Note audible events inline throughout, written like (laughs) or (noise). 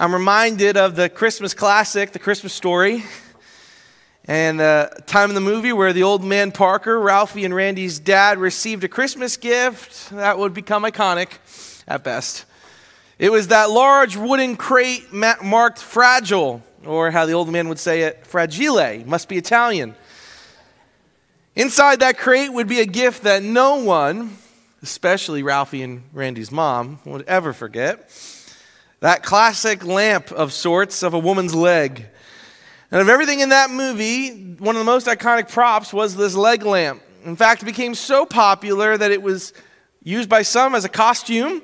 I'm reminded of the Christmas classic, The Christmas Story, and the time in the movie where the old man Parker, Ralphie, and Randy's dad received a Christmas gift that would become iconic at best. It was that large wooden crate marked fragile, or how the old man would say it, fragile, must be Italian. Inside that crate would be a gift that no one, especially Ralphie and Randy's mom, would ever forget. That classic lamp of sorts of a woman's leg. And of everything in that movie, one of the most iconic props was this leg lamp. In fact, it became so popular that it was used by some as a costume,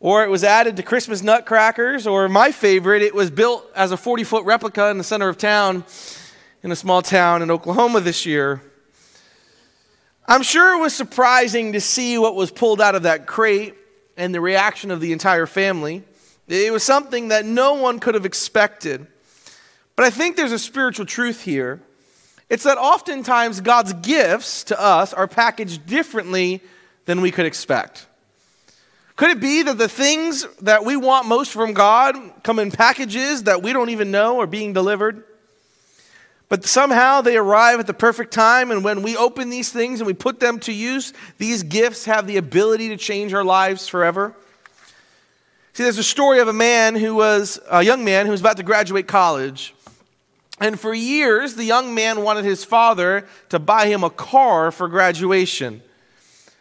or it was added to Christmas nutcrackers, or my favorite, it was built as a 40 foot replica in the center of town in a small town in Oklahoma this year. I'm sure it was surprising to see what was pulled out of that crate and the reaction of the entire family. It was something that no one could have expected. But I think there's a spiritual truth here. It's that oftentimes God's gifts to us are packaged differently than we could expect. Could it be that the things that we want most from God come in packages that we don't even know are being delivered? But somehow they arrive at the perfect time, and when we open these things and we put them to use, these gifts have the ability to change our lives forever. See, there's a story of a man who was a young man who was about to graduate college. And for years, the young man wanted his father to buy him a car for graduation.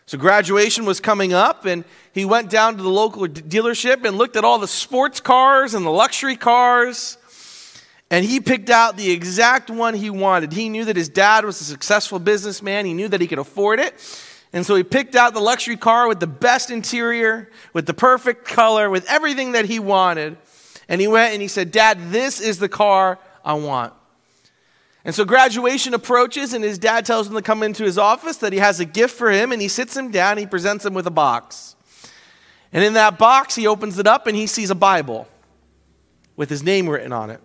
So, graduation was coming up, and he went down to the local dealership and looked at all the sports cars and the luxury cars. And he picked out the exact one he wanted. He knew that his dad was a successful businessman, he knew that he could afford it. And so he picked out the luxury car with the best interior, with the perfect color, with everything that he wanted. And he went and he said, Dad, this is the car I want. And so graduation approaches, and his dad tells him to come into his office, that he has a gift for him, and he sits him down, he presents him with a box. And in that box, he opens it up and he sees a Bible with his name written on it.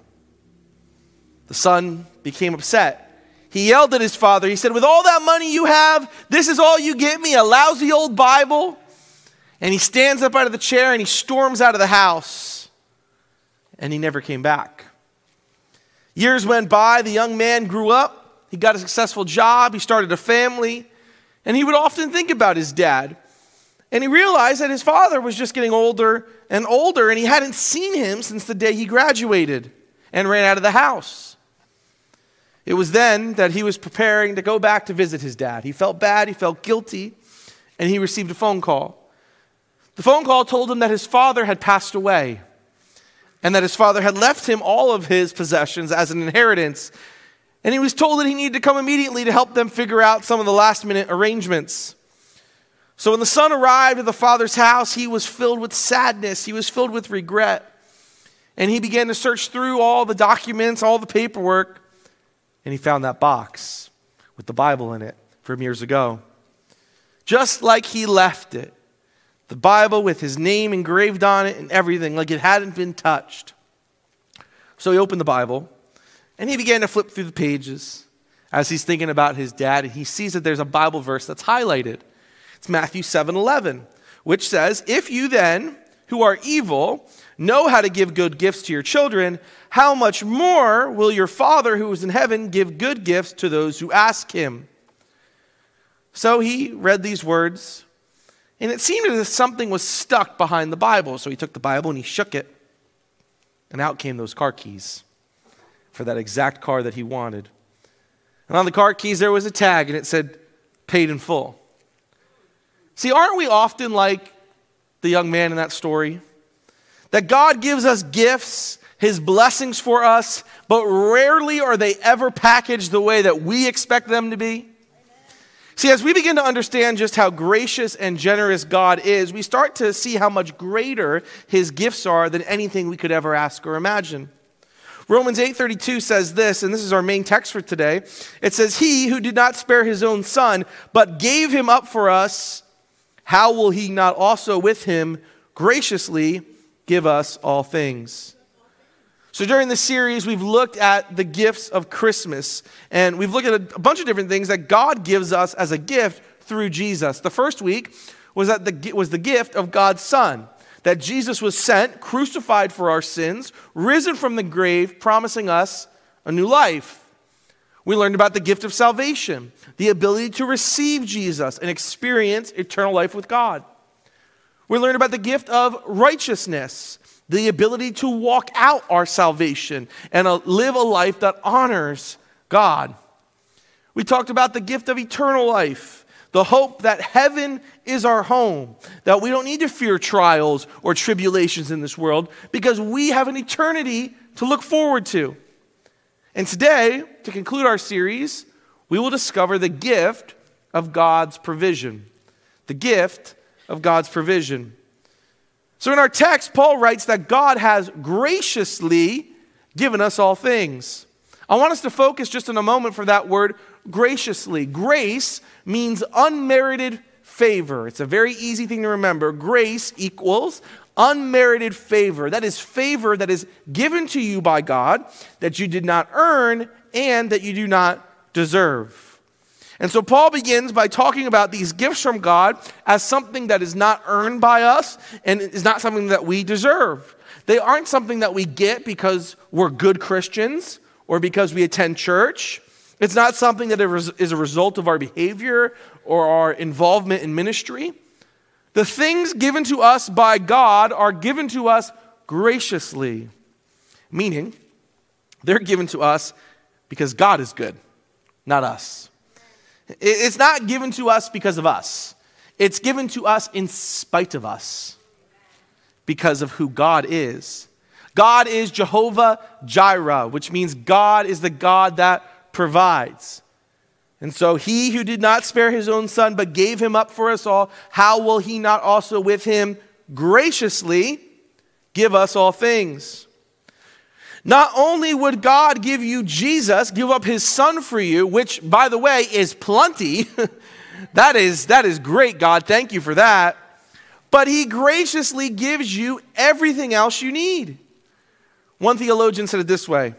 The son became upset he yelled at his father. He said, With all that money you have, this is all you get me a lousy old Bible. And he stands up out of the chair and he storms out of the house. And he never came back. Years went by. The young man grew up. He got a successful job. He started a family. And he would often think about his dad. And he realized that his father was just getting older and older, and he hadn't seen him since the day he graduated and ran out of the house. It was then that he was preparing to go back to visit his dad. He felt bad, he felt guilty, and he received a phone call. The phone call told him that his father had passed away and that his father had left him all of his possessions as an inheritance. And he was told that he needed to come immediately to help them figure out some of the last minute arrangements. So when the son arrived at the father's house, he was filled with sadness, he was filled with regret. And he began to search through all the documents, all the paperwork and he found that box with the Bible in it from years ago. Just like he left it, the Bible with his name engraved on it and everything, like it hadn't been touched. So he opened the Bible and he began to flip through the pages as he's thinking about his dad, and he sees that there's a Bible verse that's highlighted. It's Matthew 7 11, which says, If you then, who are evil, know how to give good gifts to your children, how much more will your Father who is in heaven give good gifts to those who ask him? So he read these words, and it seemed as if something was stuck behind the Bible. So he took the Bible and he shook it. And out came those car keys for that exact car that he wanted. And on the car keys, there was a tag and it said, paid in full. See, aren't we often like the young man in that story? That God gives us gifts, his blessings for us, but rarely are they ever packaged the way that we expect them to be. See, as we begin to understand just how gracious and generous God is, we start to see how much greater his gifts are than anything we could ever ask or imagine. Romans 8:32 says this, and this is our main text for today. It says, "He who did not spare his own son, but gave him up for us, how will he not also with him graciously give us all things?" So, during this series, we've looked at the gifts of Christmas, and we've looked at a bunch of different things that God gives us as a gift through Jesus. The first week was, that the, was the gift of God's Son, that Jesus was sent, crucified for our sins, risen from the grave, promising us a new life. We learned about the gift of salvation, the ability to receive Jesus and experience eternal life with God. We learned about the gift of righteousness, the ability to walk out our salvation and uh, live a life that honors God. We talked about the gift of eternal life, the hope that heaven is our home, that we don't need to fear trials or tribulations in this world because we have an eternity to look forward to. And today, to conclude our series, we will discover the gift of God's provision. The gift of God's provision. So in our text, Paul writes that God has graciously given us all things. I want us to focus just in a moment for that word graciously. Grace means unmerited favor. It's a very easy thing to remember. Grace equals unmerited favor. That is favor that is given to you by God that you did not earn and that you do not deserve. And so Paul begins by talking about these gifts from God as something that is not earned by us and is not something that we deserve. They aren't something that we get because we're good Christians or because we attend church. It's not something that is a result of our behavior or our involvement in ministry. The things given to us by God are given to us graciously, meaning they're given to us because God is good, not us. It's not given to us because of us, it's given to us in spite of us because of who God is. God is Jehovah Jireh, which means God is the God that provides. And so he who did not spare his own son but gave him up for us all, how will he not also with him graciously give us all things? Not only would God give you Jesus, give up his son for you, which, by the way, is plenty. (laughs) that, is, that is great, God. Thank you for that. But he graciously gives you everything else you need. One theologian said it this way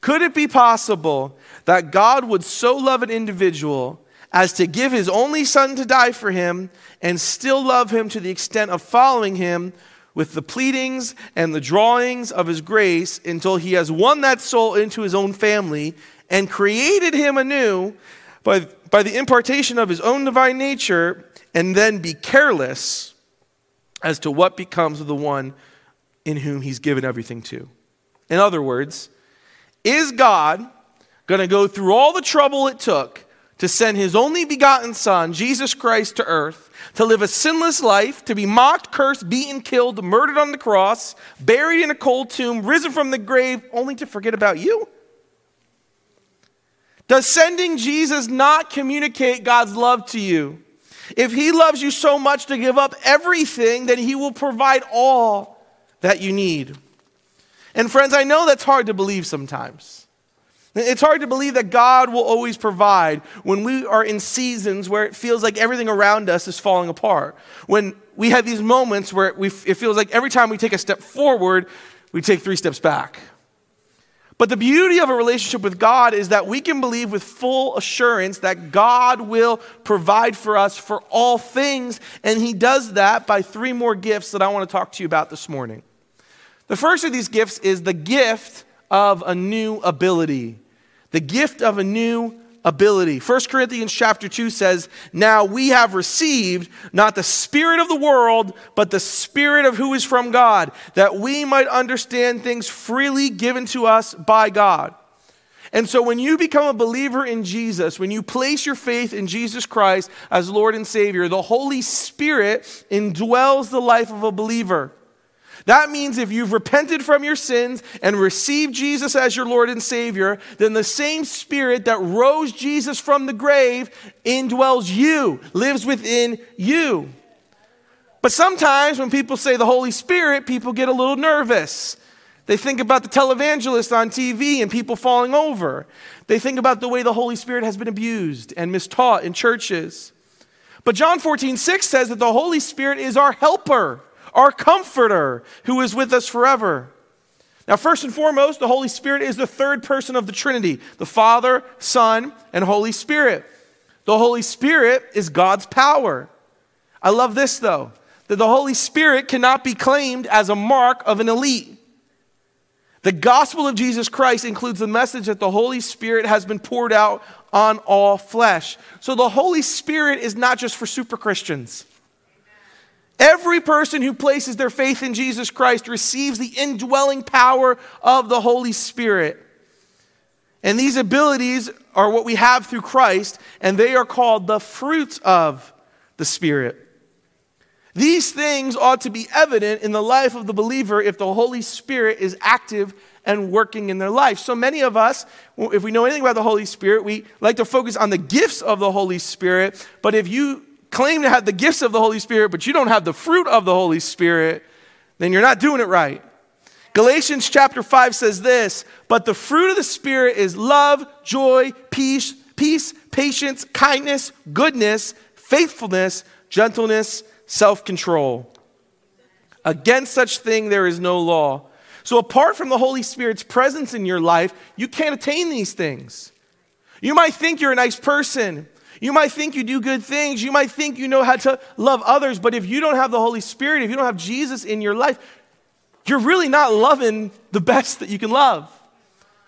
Could it be possible that God would so love an individual as to give his only son to die for him and still love him to the extent of following him with the pleadings and the drawings of his grace until he has won that soul into his own family and created him anew by, by the impartation of his own divine nature, and then be careless as to what becomes of the one in whom he's given everything to. In other words, is God going to go through all the trouble it took to send his only begotten Son, Jesus Christ, to earth? to live a sinless life, to be mocked, cursed, beaten, killed, murdered on the cross, buried in a cold tomb, risen from the grave, only to forget about you? Does sending Jesus not communicate God's love to you? If he loves you so much to give up everything, then he will provide all that you need. And friends, I know that's hard to believe sometimes. It's hard to believe that God will always provide when we are in seasons where it feels like everything around us is falling apart. When we have these moments where it feels like every time we take a step forward, we take three steps back. But the beauty of a relationship with God is that we can believe with full assurance that God will provide for us for all things, and He does that by three more gifts that I want to talk to you about this morning. The first of these gifts is the gift of a new ability the gift of a new ability. 1 Corinthians chapter 2 says, Now we have received not the spirit of the world, but the spirit of who is from God, that we might understand things freely given to us by God. And so when you become a believer in Jesus, when you place your faith in Jesus Christ as Lord and Savior, the Holy Spirit indwells the life of a believer. That means if you've repented from your sins and received Jesus as your Lord and Savior, then the same Spirit that rose Jesus from the grave indwells you, lives within you. But sometimes when people say the Holy Spirit, people get a little nervous. They think about the televangelist on TV and people falling over. They think about the way the Holy Spirit has been abused and mistaught in churches. But John 14, 6 says that the Holy Spirit is our helper our comforter who is with us forever. Now, first and foremost, the Holy Spirit is the third person of the Trinity the Father, Son, and Holy Spirit. The Holy Spirit is God's power. I love this, though, that the Holy Spirit cannot be claimed as a mark of an elite. The gospel of Jesus Christ includes the message that the Holy Spirit has been poured out on all flesh. So the Holy Spirit is not just for super Christians. Every person who places their faith in Jesus Christ receives the indwelling power of the Holy Spirit. And these abilities are what we have through Christ, and they are called the fruits of the Spirit. These things ought to be evident in the life of the believer if the Holy Spirit is active and working in their life. So many of us, if we know anything about the Holy Spirit, we like to focus on the gifts of the Holy Spirit. But if you claim to have the gifts of the Holy Spirit, but you don't have the fruit of the Holy Spirit, then you're not doing it right. Galatians chapter 5 says this, but the fruit of the Spirit is love, joy, peace, peace, patience, kindness, goodness, faithfulness, gentleness, self-control. Against such thing there is no law. So apart from the Holy Spirit's presence in your life, you can't attain these things. You might think you're a nice person. You might think you do good things. You might think you know how to love others, but if you don't have the Holy Spirit, if you don't have Jesus in your life, you're really not loving the best that you can love.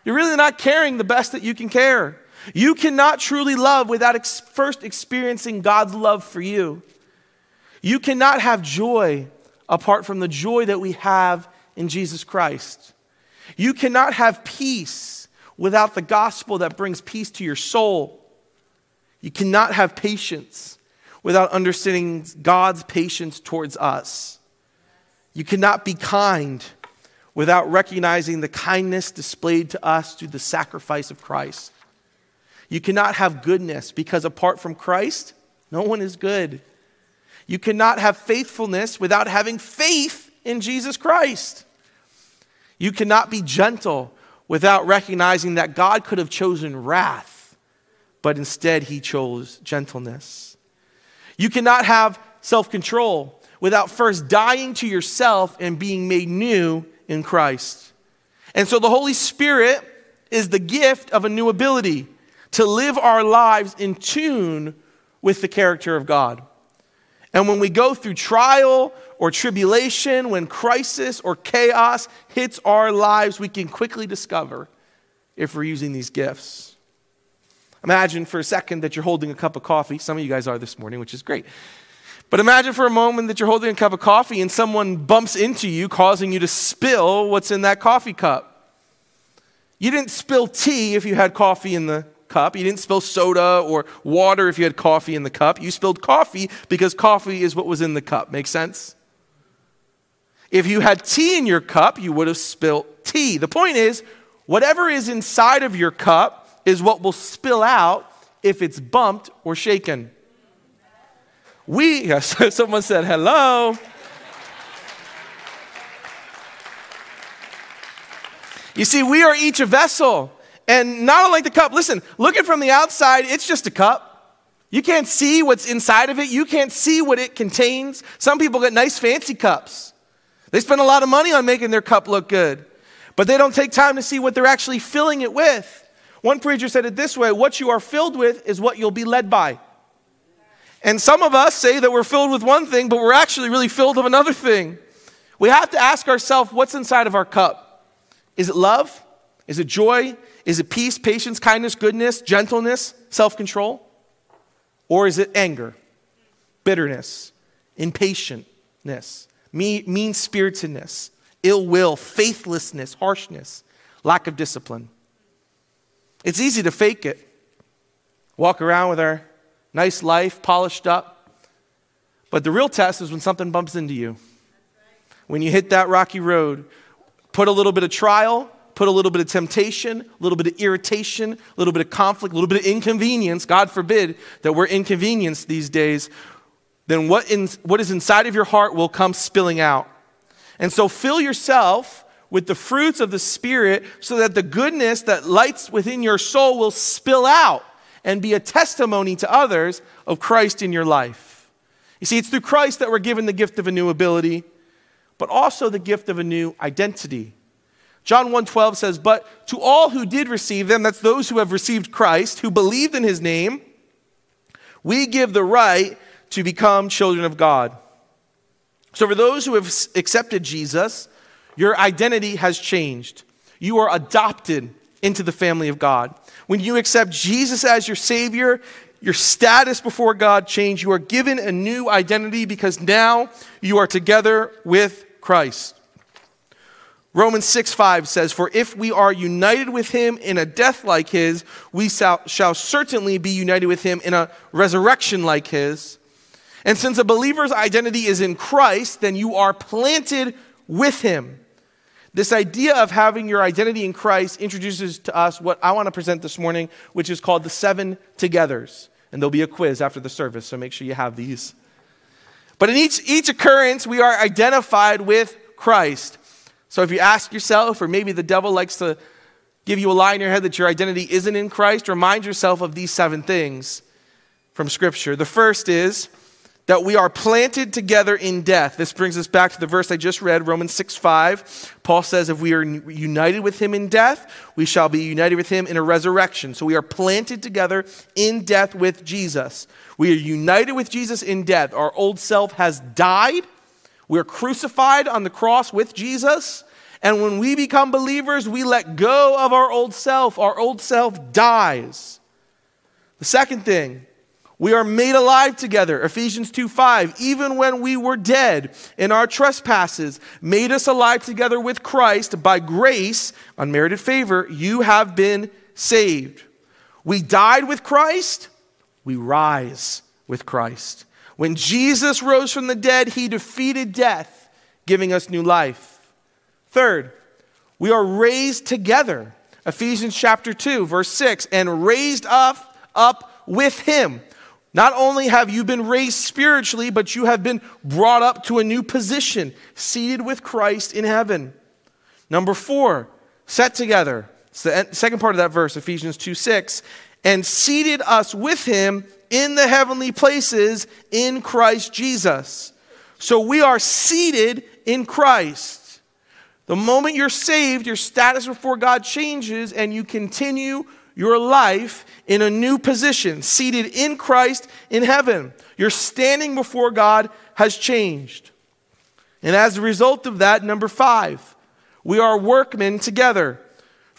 You're really not caring the best that you can care. You cannot truly love without ex- first experiencing God's love for you. You cannot have joy apart from the joy that we have in Jesus Christ. You cannot have peace without the gospel that brings peace to your soul. You cannot have patience without understanding God's patience towards us. You cannot be kind without recognizing the kindness displayed to us through the sacrifice of Christ. You cannot have goodness because apart from Christ, no one is good. You cannot have faithfulness without having faith in Jesus Christ. You cannot be gentle without recognizing that God could have chosen wrath but instead he chose gentleness. You cannot have self control without first dying to yourself and being made new in Christ. And so the Holy Spirit is the gift of a new ability to live our lives in tune with the character of God. And when we go through trial or tribulation, when crisis or chaos hits our lives, we can quickly discover if we're using these gifts. Imagine for a second that you're holding a cup of coffee. Some of you guys are this morning, which is great. But imagine for a moment that you're holding a cup of coffee and someone bumps into you, causing you to spill what's in that coffee cup. You didn't spill tea if you had coffee in the cup. You didn't spill soda or water if you had coffee in the cup. You spilled coffee because coffee is what was in the cup. Make sense? If you had tea in your cup, you would have spilled tea. The point is, whatever is inside of your cup is what will spill out if it's bumped or shaken. We, (laughs) someone said hello. You see, we are each a vessel. And not unlike the cup, listen, looking from the outside, it's just a cup. You can't see what's inside of it, you can't see what it contains. Some people get nice, fancy cups. They spend a lot of money on making their cup look good, but they don't take time to see what they're actually filling it with. One preacher said it this way what you are filled with is what you'll be led by. And some of us say that we're filled with one thing, but we're actually really filled with another thing. We have to ask ourselves what's inside of our cup? Is it love? Is it joy? Is it peace, patience, kindness, goodness, gentleness, self control? Or is it anger, bitterness, impatientness, mean spiritedness, ill will, faithlessness, harshness, lack of discipline? It's easy to fake it. Walk around with our nice life, polished up. But the real test is when something bumps into you. When you hit that rocky road, put a little bit of trial, put a little bit of temptation, a little bit of irritation, a little bit of conflict, a little bit of inconvenience, God forbid that we're inconvenienced these days, then what, in, what is inside of your heart will come spilling out. And so fill yourself with the fruits of the Spirit so that the goodness that lights within your soul will spill out and be a testimony to others of Christ in your life. You see, it's through Christ that we're given the gift of a new ability, but also the gift of a new identity. John 1:12 says, "But to all who did receive them, that's those who have received Christ, who believed in his name, we give the right to become children of God." So for those who have accepted Jesus, your identity has changed. You are adopted into the family of God. When you accept Jesus as your Savior, your status before God changed. You are given a new identity because now you are together with Christ. Romans 6 5 says, For if we are united with him in a death like his, we shall, shall certainly be united with him in a resurrection like his. And since a believer's identity is in Christ, then you are planted with him. This idea of having your identity in Christ introduces to us what I want to present this morning, which is called the seven togethers. And there'll be a quiz after the service, so make sure you have these. But in each, each occurrence, we are identified with Christ. So if you ask yourself, or maybe the devil likes to give you a lie in your head that your identity isn't in Christ, remind yourself of these seven things from Scripture. The first is that we are planted together in death. This brings us back to the verse I just read, Romans 6 5. Paul says, If we are united with him in death, we shall be united with him in a resurrection. So we are planted together in death with Jesus. We are united with Jesus in death. Our old self has died. We're crucified on the cross with Jesus. And when we become believers, we let go of our old self. Our old self dies. The second thing, we are made alive together. Ephesians 2 5. Even when we were dead in our trespasses, made us alive together with Christ by grace, unmerited favor, you have been saved. We died with Christ, we rise with Christ. When Jesus rose from the dead, he defeated death, giving us new life. Third, we are raised together. Ephesians chapter 2, verse 6, and raised up, up with him. Not only have you been raised spiritually, but you have been brought up to a new position, seated with Christ in heaven. Number four, set together. It's the second part of that verse, Ephesians 2 6, and seated us with him in the heavenly places in Christ Jesus. So we are seated in Christ. The moment you're saved, your status before God changes and you continue your life in a new position, seated in Christ in heaven. Your standing before God has changed. And as a result of that, number five, we are workmen together.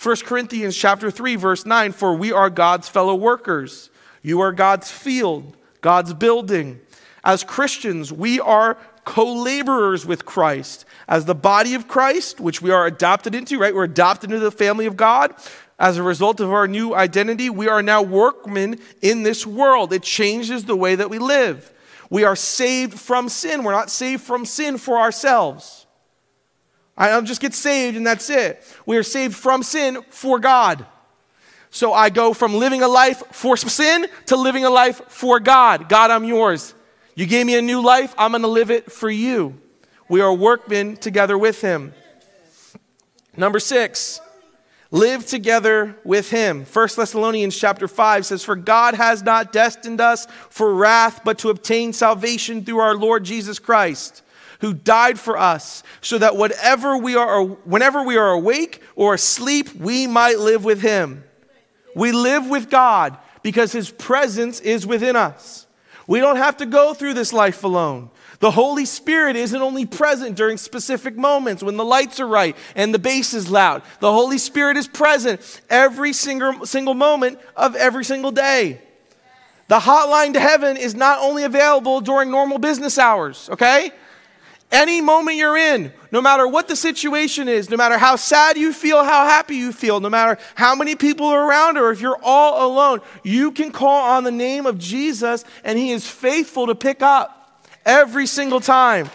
1 Corinthians chapter 3, verse 9, for we are God's fellow workers. You are God's field, God's building. As Christians, we are co laborers with Christ as the body of Christ, which we are adopted into, right? We're adopted into the family of God. As a result of our new identity, we are now workmen in this world. It changes the way that we live. We are saved from sin. We're not saved from sin for ourselves. I don't just get saved and that's it. We are saved from sin for God. So I go from living a life for sin to living a life for God. God, I'm yours. You gave me a new life. I'm going to live it for you. We are workmen together with him. Number six, live together with him. 1 Thessalonians chapter 5 says, For God has not destined us for wrath, but to obtain salvation through our Lord Jesus Christ, who died for us, so that whatever we are, whenever we are awake or asleep, we might live with him. We live with God because his presence is within us. We don't have to go through this life alone. The Holy Spirit isn't only present during specific moments when the lights are right and the bass is loud. The Holy Spirit is present every single, single moment of every single day. The hotline to heaven is not only available during normal business hours, okay? Any moment you're in, no matter what the situation is, no matter how sad you feel, how happy you feel, no matter how many people are around, or if you're all alone, you can call on the name of Jesus and He is faithful to pick up every single time.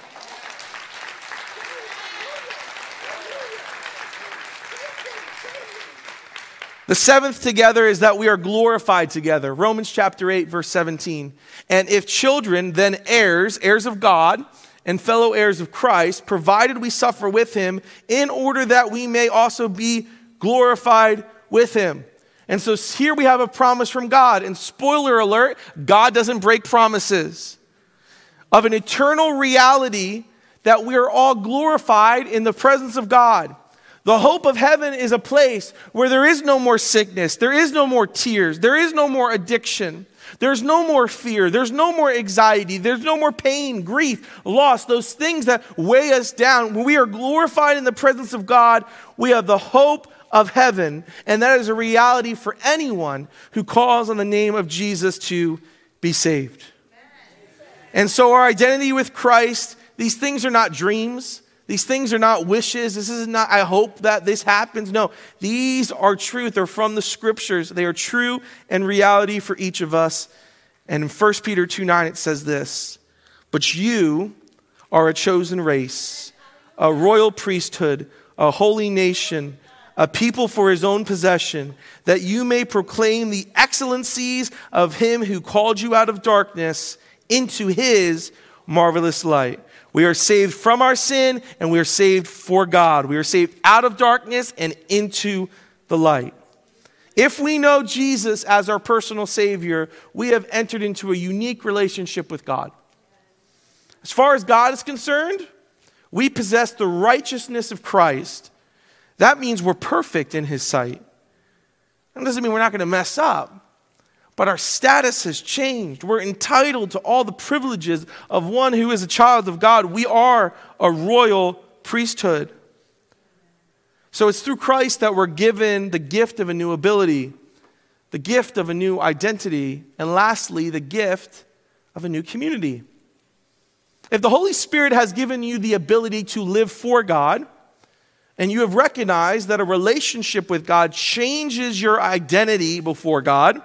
The seventh together is that we are glorified together. Romans chapter 8, verse 17. And if children, then heirs, heirs of God, and fellow heirs of Christ, provided we suffer with him, in order that we may also be glorified with him. And so here we have a promise from God. And spoiler alert, God doesn't break promises of an eternal reality that we are all glorified in the presence of God. The hope of heaven is a place where there is no more sickness, there is no more tears, there is no more addiction, there's no more fear, there's no more anxiety, there's no more pain, grief, loss, those things that weigh us down. When we are glorified in the presence of God, we have the hope of heaven, and that is a reality for anyone who calls on the name of Jesus to be saved. And so, our identity with Christ, these things are not dreams. These things are not wishes. This is not, I hope that this happens. No, these are truth. They're from the scriptures. They are true and reality for each of us. And in 1 Peter 2 9, it says this But you are a chosen race, a royal priesthood, a holy nation, a people for his own possession, that you may proclaim the excellencies of him who called you out of darkness into his marvelous light. We are saved from our sin and we are saved for God. We are saved out of darkness and into the light. If we know Jesus as our personal Savior, we have entered into a unique relationship with God. As far as God is concerned, we possess the righteousness of Christ. That means we're perfect in His sight. That doesn't mean we're not going to mess up. But our status has changed. We're entitled to all the privileges of one who is a child of God. We are a royal priesthood. So it's through Christ that we're given the gift of a new ability, the gift of a new identity, and lastly, the gift of a new community. If the Holy Spirit has given you the ability to live for God, and you have recognized that a relationship with God changes your identity before God,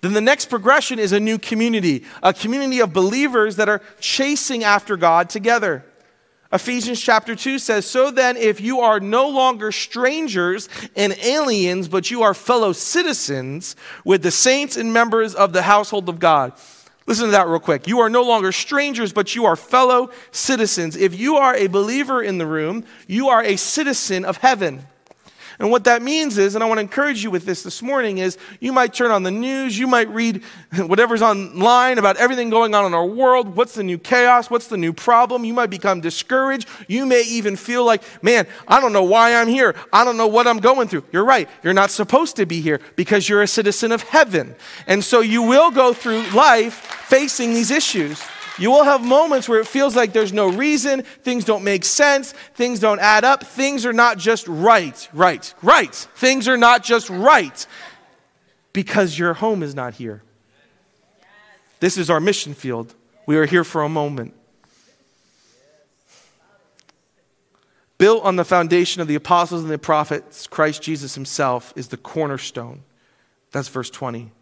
then the next progression is a new community, a community of believers that are chasing after God together. Ephesians chapter 2 says, So then, if you are no longer strangers and aliens, but you are fellow citizens with the saints and members of the household of God. Listen to that real quick. You are no longer strangers, but you are fellow citizens. If you are a believer in the room, you are a citizen of heaven. And what that means is, and I want to encourage you with this this morning, is you might turn on the news, you might read (laughs) whatever's online about everything going on in our world. What's the new chaos? What's the new problem? You might become discouraged. You may even feel like, man, I don't know why I'm here. I don't know what I'm going through. You're right. You're not supposed to be here because you're a citizen of heaven. And so you will go through life facing these issues. You will have moments where it feels like there's no reason, things don't make sense, things don't add up, things are not just right, right, right. Things are not just right because your home is not here. This is our mission field. We are here for a moment. Built on the foundation of the apostles and the prophets, Christ Jesus himself is the cornerstone. That's verse 20.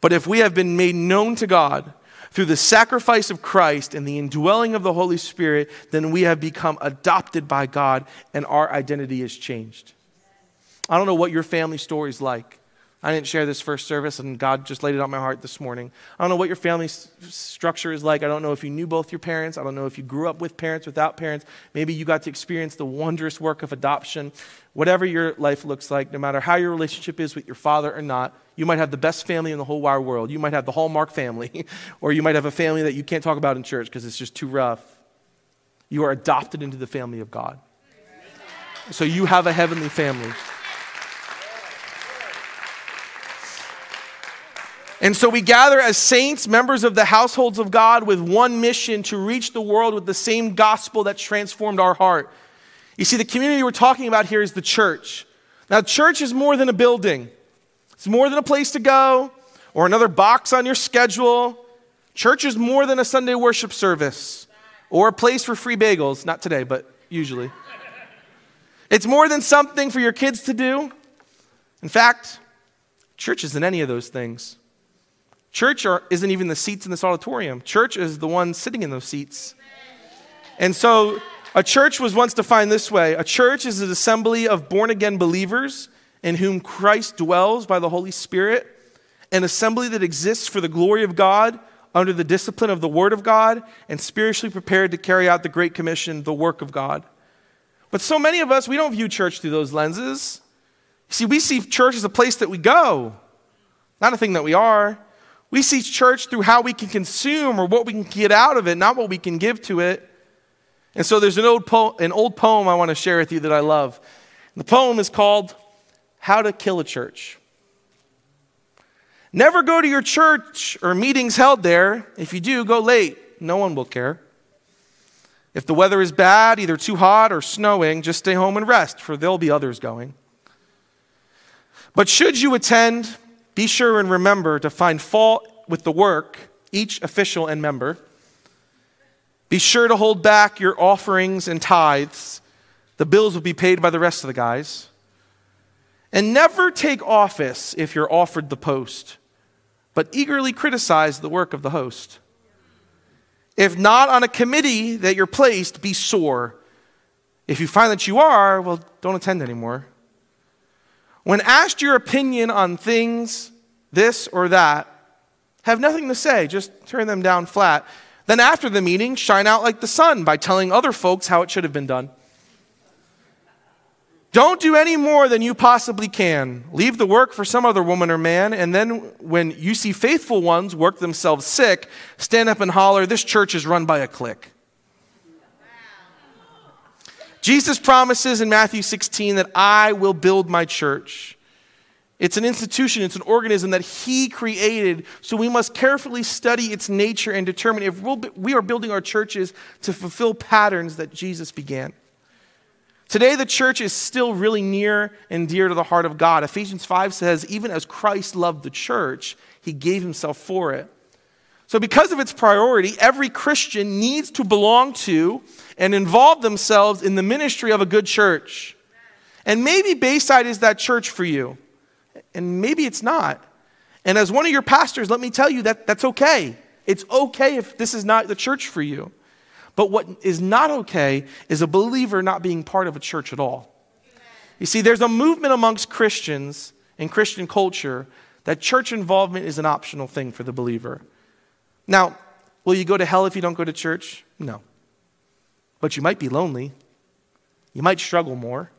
But if we have been made known to God, through the sacrifice of Christ and the indwelling of the Holy Spirit, then we have become adopted by God and our identity is changed. I don't know what your family story is like. I didn't share this first service, and God just laid it on my heart this morning. I don't know what your family structure is like. I don't know if you knew both your parents. I don't know if you grew up with parents, without parents. Maybe you got to experience the wondrous work of adoption. Whatever your life looks like, no matter how your relationship is with your father or not, you might have the best family in the whole wide world. You might have the Hallmark family, (laughs) or you might have a family that you can't talk about in church because it's just too rough. You are adopted into the family of God. So you have a heavenly family. And so we gather as saints, members of the households of God, with one mission to reach the world with the same gospel that transformed our heart. You see, the community we're talking about here is the church. Now, church is more than a building, it's more than a place to go or another box on your schedule. Church is more than a Sunday worship service or a place for free bagels. Not today, but usually. It's more than something for your kids to do. In fact, church isn't any of those things. Church are, isn't even the seats in this auditorium. Church is the one sitting in those seats. And so a church was once defined this way a church is an assembly of born again believers in whom Christ dwells by the Holy Spirit, an assembly that exists for the glory of God under the discipline of the Word of God and spiritually prepared to carry out the Great Commission, the work of God. But so many of us, we don't view church through those lenses. See, we see church as a place that we go, not a thing that we are. We see church through how we can consume or what we can get out of it, not what we can give to it. And so there's an old, po- an old poem I want to share with you that I love. The poem is called How to Kill a Church. Never go to your church or meetings held there. If you do, go late. No one will care. If the weather is bad, either too hot or snowing, just stay home and rest, for there'll be others going. But should you attend, be sure and remember to find fault with the work, each official and member. Be sure to hold back your offerings and tithes. The bills will be paid by the rest of the guys. And never take office if you're offered the post, but eagerly criticize the work of the host. If not on a committee that you're placed, be sore. If you find that you are, well, don't attend anymore. When asked your opinion on things, this or that, have nothing to say, just turn them down flat. Then after the meeting, shine out like the sun by telling other folks how it should have been done. Don't do any more than you possibly can. Leave the work for some other woman or man, and then when you see faithful ones work themselves sick, stand up and holler, This church is run by a clique. Jesus promises in Matthew 16 that I will build my church. It's an institution, it's an organism that He created, so we must carefully study its nature and determine if we are building our churches to fulfill patterns that Jesus began. Today, the church is still really near and dear to the heart of God. Ephesians 5 says, even as Christ loved the church, He gave Himself for it. So, because of its priority, every Christian needs to belong to and involve themselves in the ministry of a good church. And maybe Bayside is that church for you, and maybe it's not. And as one of your pastors, let me tell you that that's okay. It's okay if this is not the church for you. But what is not okay is a believer not being part of a church at all. You see, there's a movement amongst Christians in Christian culture that church involvement is an optional thing for the believer. Now, will you go to hell if you don't go to church? No. But you might be lonely. You might struggle more.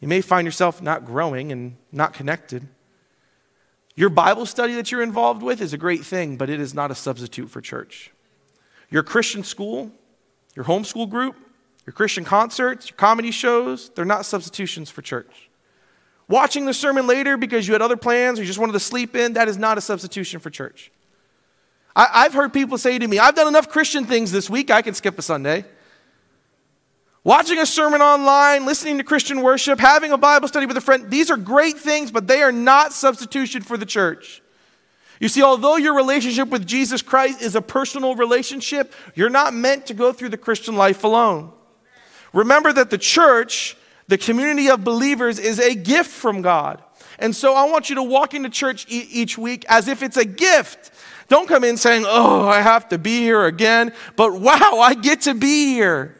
You may find yourself not growing and not connected. Your Bible study that you're involved with is a great thing, but it is not a substitute for church. Your Christian school, your homeschool group, your Christian concerts, your comedy shows, they're not substitutions for church. Watching the sermon later because you had other plans or you just wanted to sleep in, that is not a substitution for church. I, have heard people say to me, I've done enough Christian things this week, I can skip a Sunday. Watching a sermon online, listening to Christian worship, having a Bible study with a friend, these are great things, but they are not substitution for the church. You see, although your relationship with Jesus Christ is a personal relationship, you're not meant to go through the Christian life alone. Remember that the church, the community of believers, is a gift from God. And so I want you to walk into church e- each week as if it's a gift don't come in saying, oh, I have to be here again, but wow, I get to be here.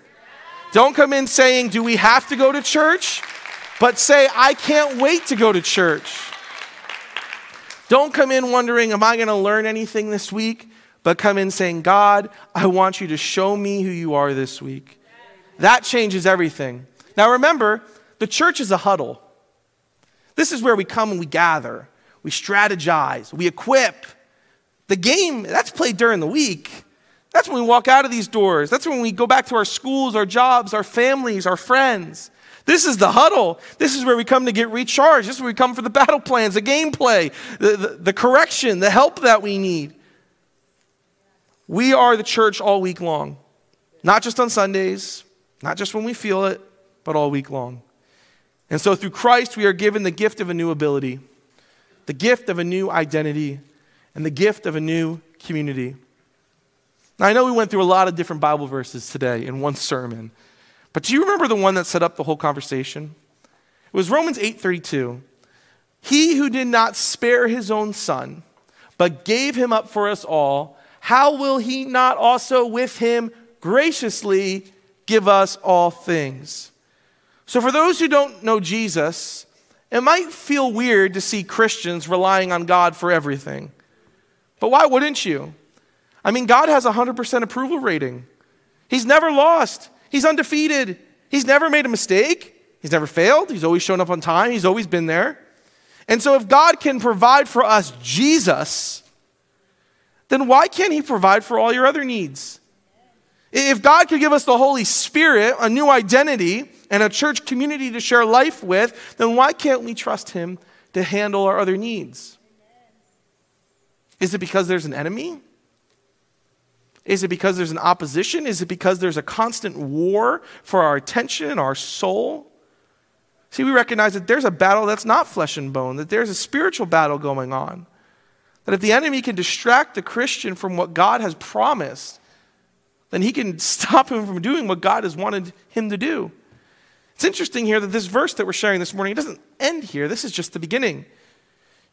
Don't come in saying, do we have to go to church? But say, I can't wait to go to church. Don't come in wondering, am I going to learn anything this week? But come in saying, God, I want you to show me who you are this week. That changes everything. Now remember, the church is a huddle. This is where we come and we gather, we strategize, we equip, the game, that's played during the week. That's when we walk out of these doors. That's when we go back to our schools, our jobs, our families, our friends. This is the huddle. This is where we come to get recharged. This is where we come for the battle plans, the gameplay, the, the, the correction, the help that we need. We are the church all week long, not just on Sundays, not just when we feel it, but all week long. And so through Christ, we are given the gift of a new ability, the gift of a new identity, and the gift of a new community. Now, I know we went through a lot of different Bible verses today in one sermon, but do you remember the one that set up the whole conversation? It was Romans 8:32. He who did not spare his own son, but gave him up for us all, how will he not also with him graciously give us all things? So, for those who don't know Jesus, it might feel weird to see Christians relying on God for everything. But why wouldn't you? I mean, God has a 100% approval rating. He's never lost, He's undefeated, He's never made a mistake, He's never failed, He's always shown up on time, He's always been there. And so, if God can provide for us Jesus, then why can't He provide for all your other needs? If God could give us the Holy Spirit, a new identity, and a church community to share life with, then why can't we trust Him to handle our other needs? Is it because there's an enemy? Is it because there's an opposition? Is it because there's a constant war for our attention and our soul? See, we recognize that there's a battle that's not flesh and bone, that there's a spiritual battle going on. That if the enemy can distract the Christian from what God has promised, then he can (laughs) stop him from doing what God has wanted him to do. It's interesting here that this verse that we're sharing this morning doesn't end here. This is just the beginning.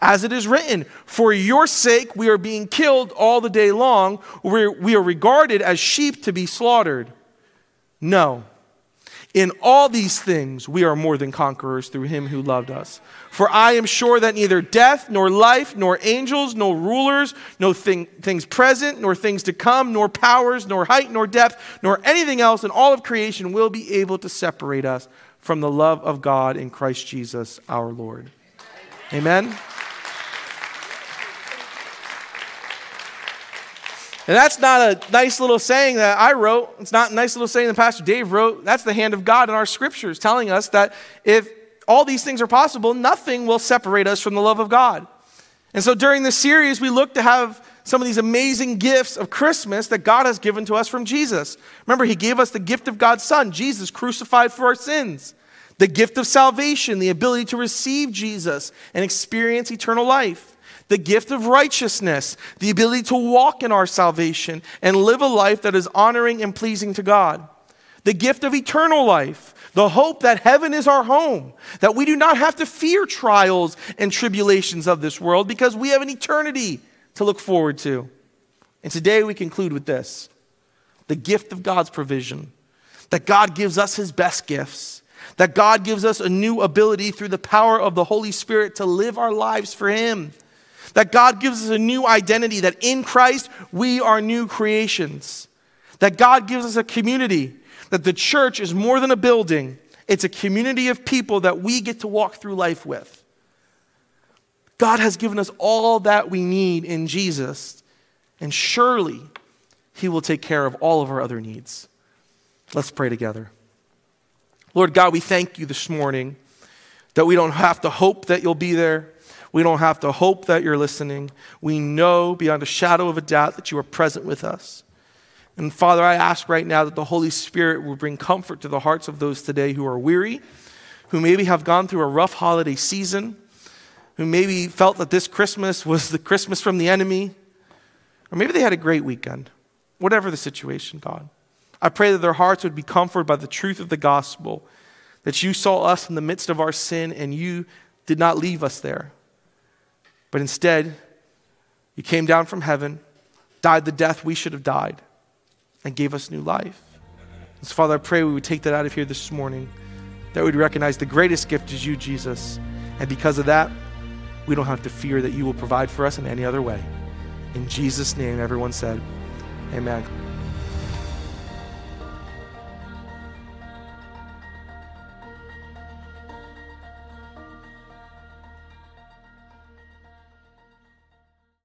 As it is written, For your sake we are being killed all the day long, We're, we are regarded as sheep to be slaughtered. No. In all these things we are more than conquerors through him who loved us. For I am sure that neither death, nor life, nor angels, nor rulers, no thing, things present, nor things to come, nor powers, nor height, nor depth, nor anything else in all of creation will be able to separate us from the love of God in Christ Jesus our Lord. Amen. And that's not a nice little saying that I wrote. It's not a nice little saying that Pastor Dave wrote. That's the hand of God in our scriptures telling us that if all these things are possible, nothing will separate us from the love of God. And so during this series, we look to have some of these amazing gifts of Christmas that God has given to us from Jesus. Remember, He gave us the gift of God's Son, Jesus crucified for our sins, the gift of salvation, the ability to receive Jesus and experience eternal life the gift of righteousness, the ability to walk in our salvation and live a life that is honoring and pleasing to God, the gift of eternal life, the hope that heaven is our home, that we do not have to fear trials and tribulations of this world because we have an eternity to look forward to. And today we conclude with this the gift of God's provision, that God gives us his best gifts. That God gives us a new ability through the power of the Holy Spirit to live our lives for Him that God gives us a new identity, that in Christ we are new creations. That God gives us a community, that the church is more than a building, it's a community of people that we get to walk through life with. God has given us all that we need in Jesus, and surely He will take care of all of our other needs. Let's pray together. Lord God, we thank you this morning that we don't have to hope that you'll be there. We don't have to hope that you're listening. We know beyond a shadow of a doubt that you are present with us. And Father, I ask right now that the Holy Spirit will bring comfort to the hearts of those today who are weary, who maybe have gone through a rough holiday season, who maybe felt that this Christmas was the Christmas from the enemy, or maybe they had a great weekend. Whatever the situation, God. I pray that their hearts would be comforted by the truth of the gospel, that you saw us in the midst of our sin and you did not leave us there. But instead, you came down from heaven, died the death we should have died, and gave us new life. So, Father, I pray we would take that out of here this morning, that we'd recognize the greatest gift is you, Jesus. And because of that, we don't have to fear that you will provide for us in any other way. In Jesus' name, everyone said, Amen.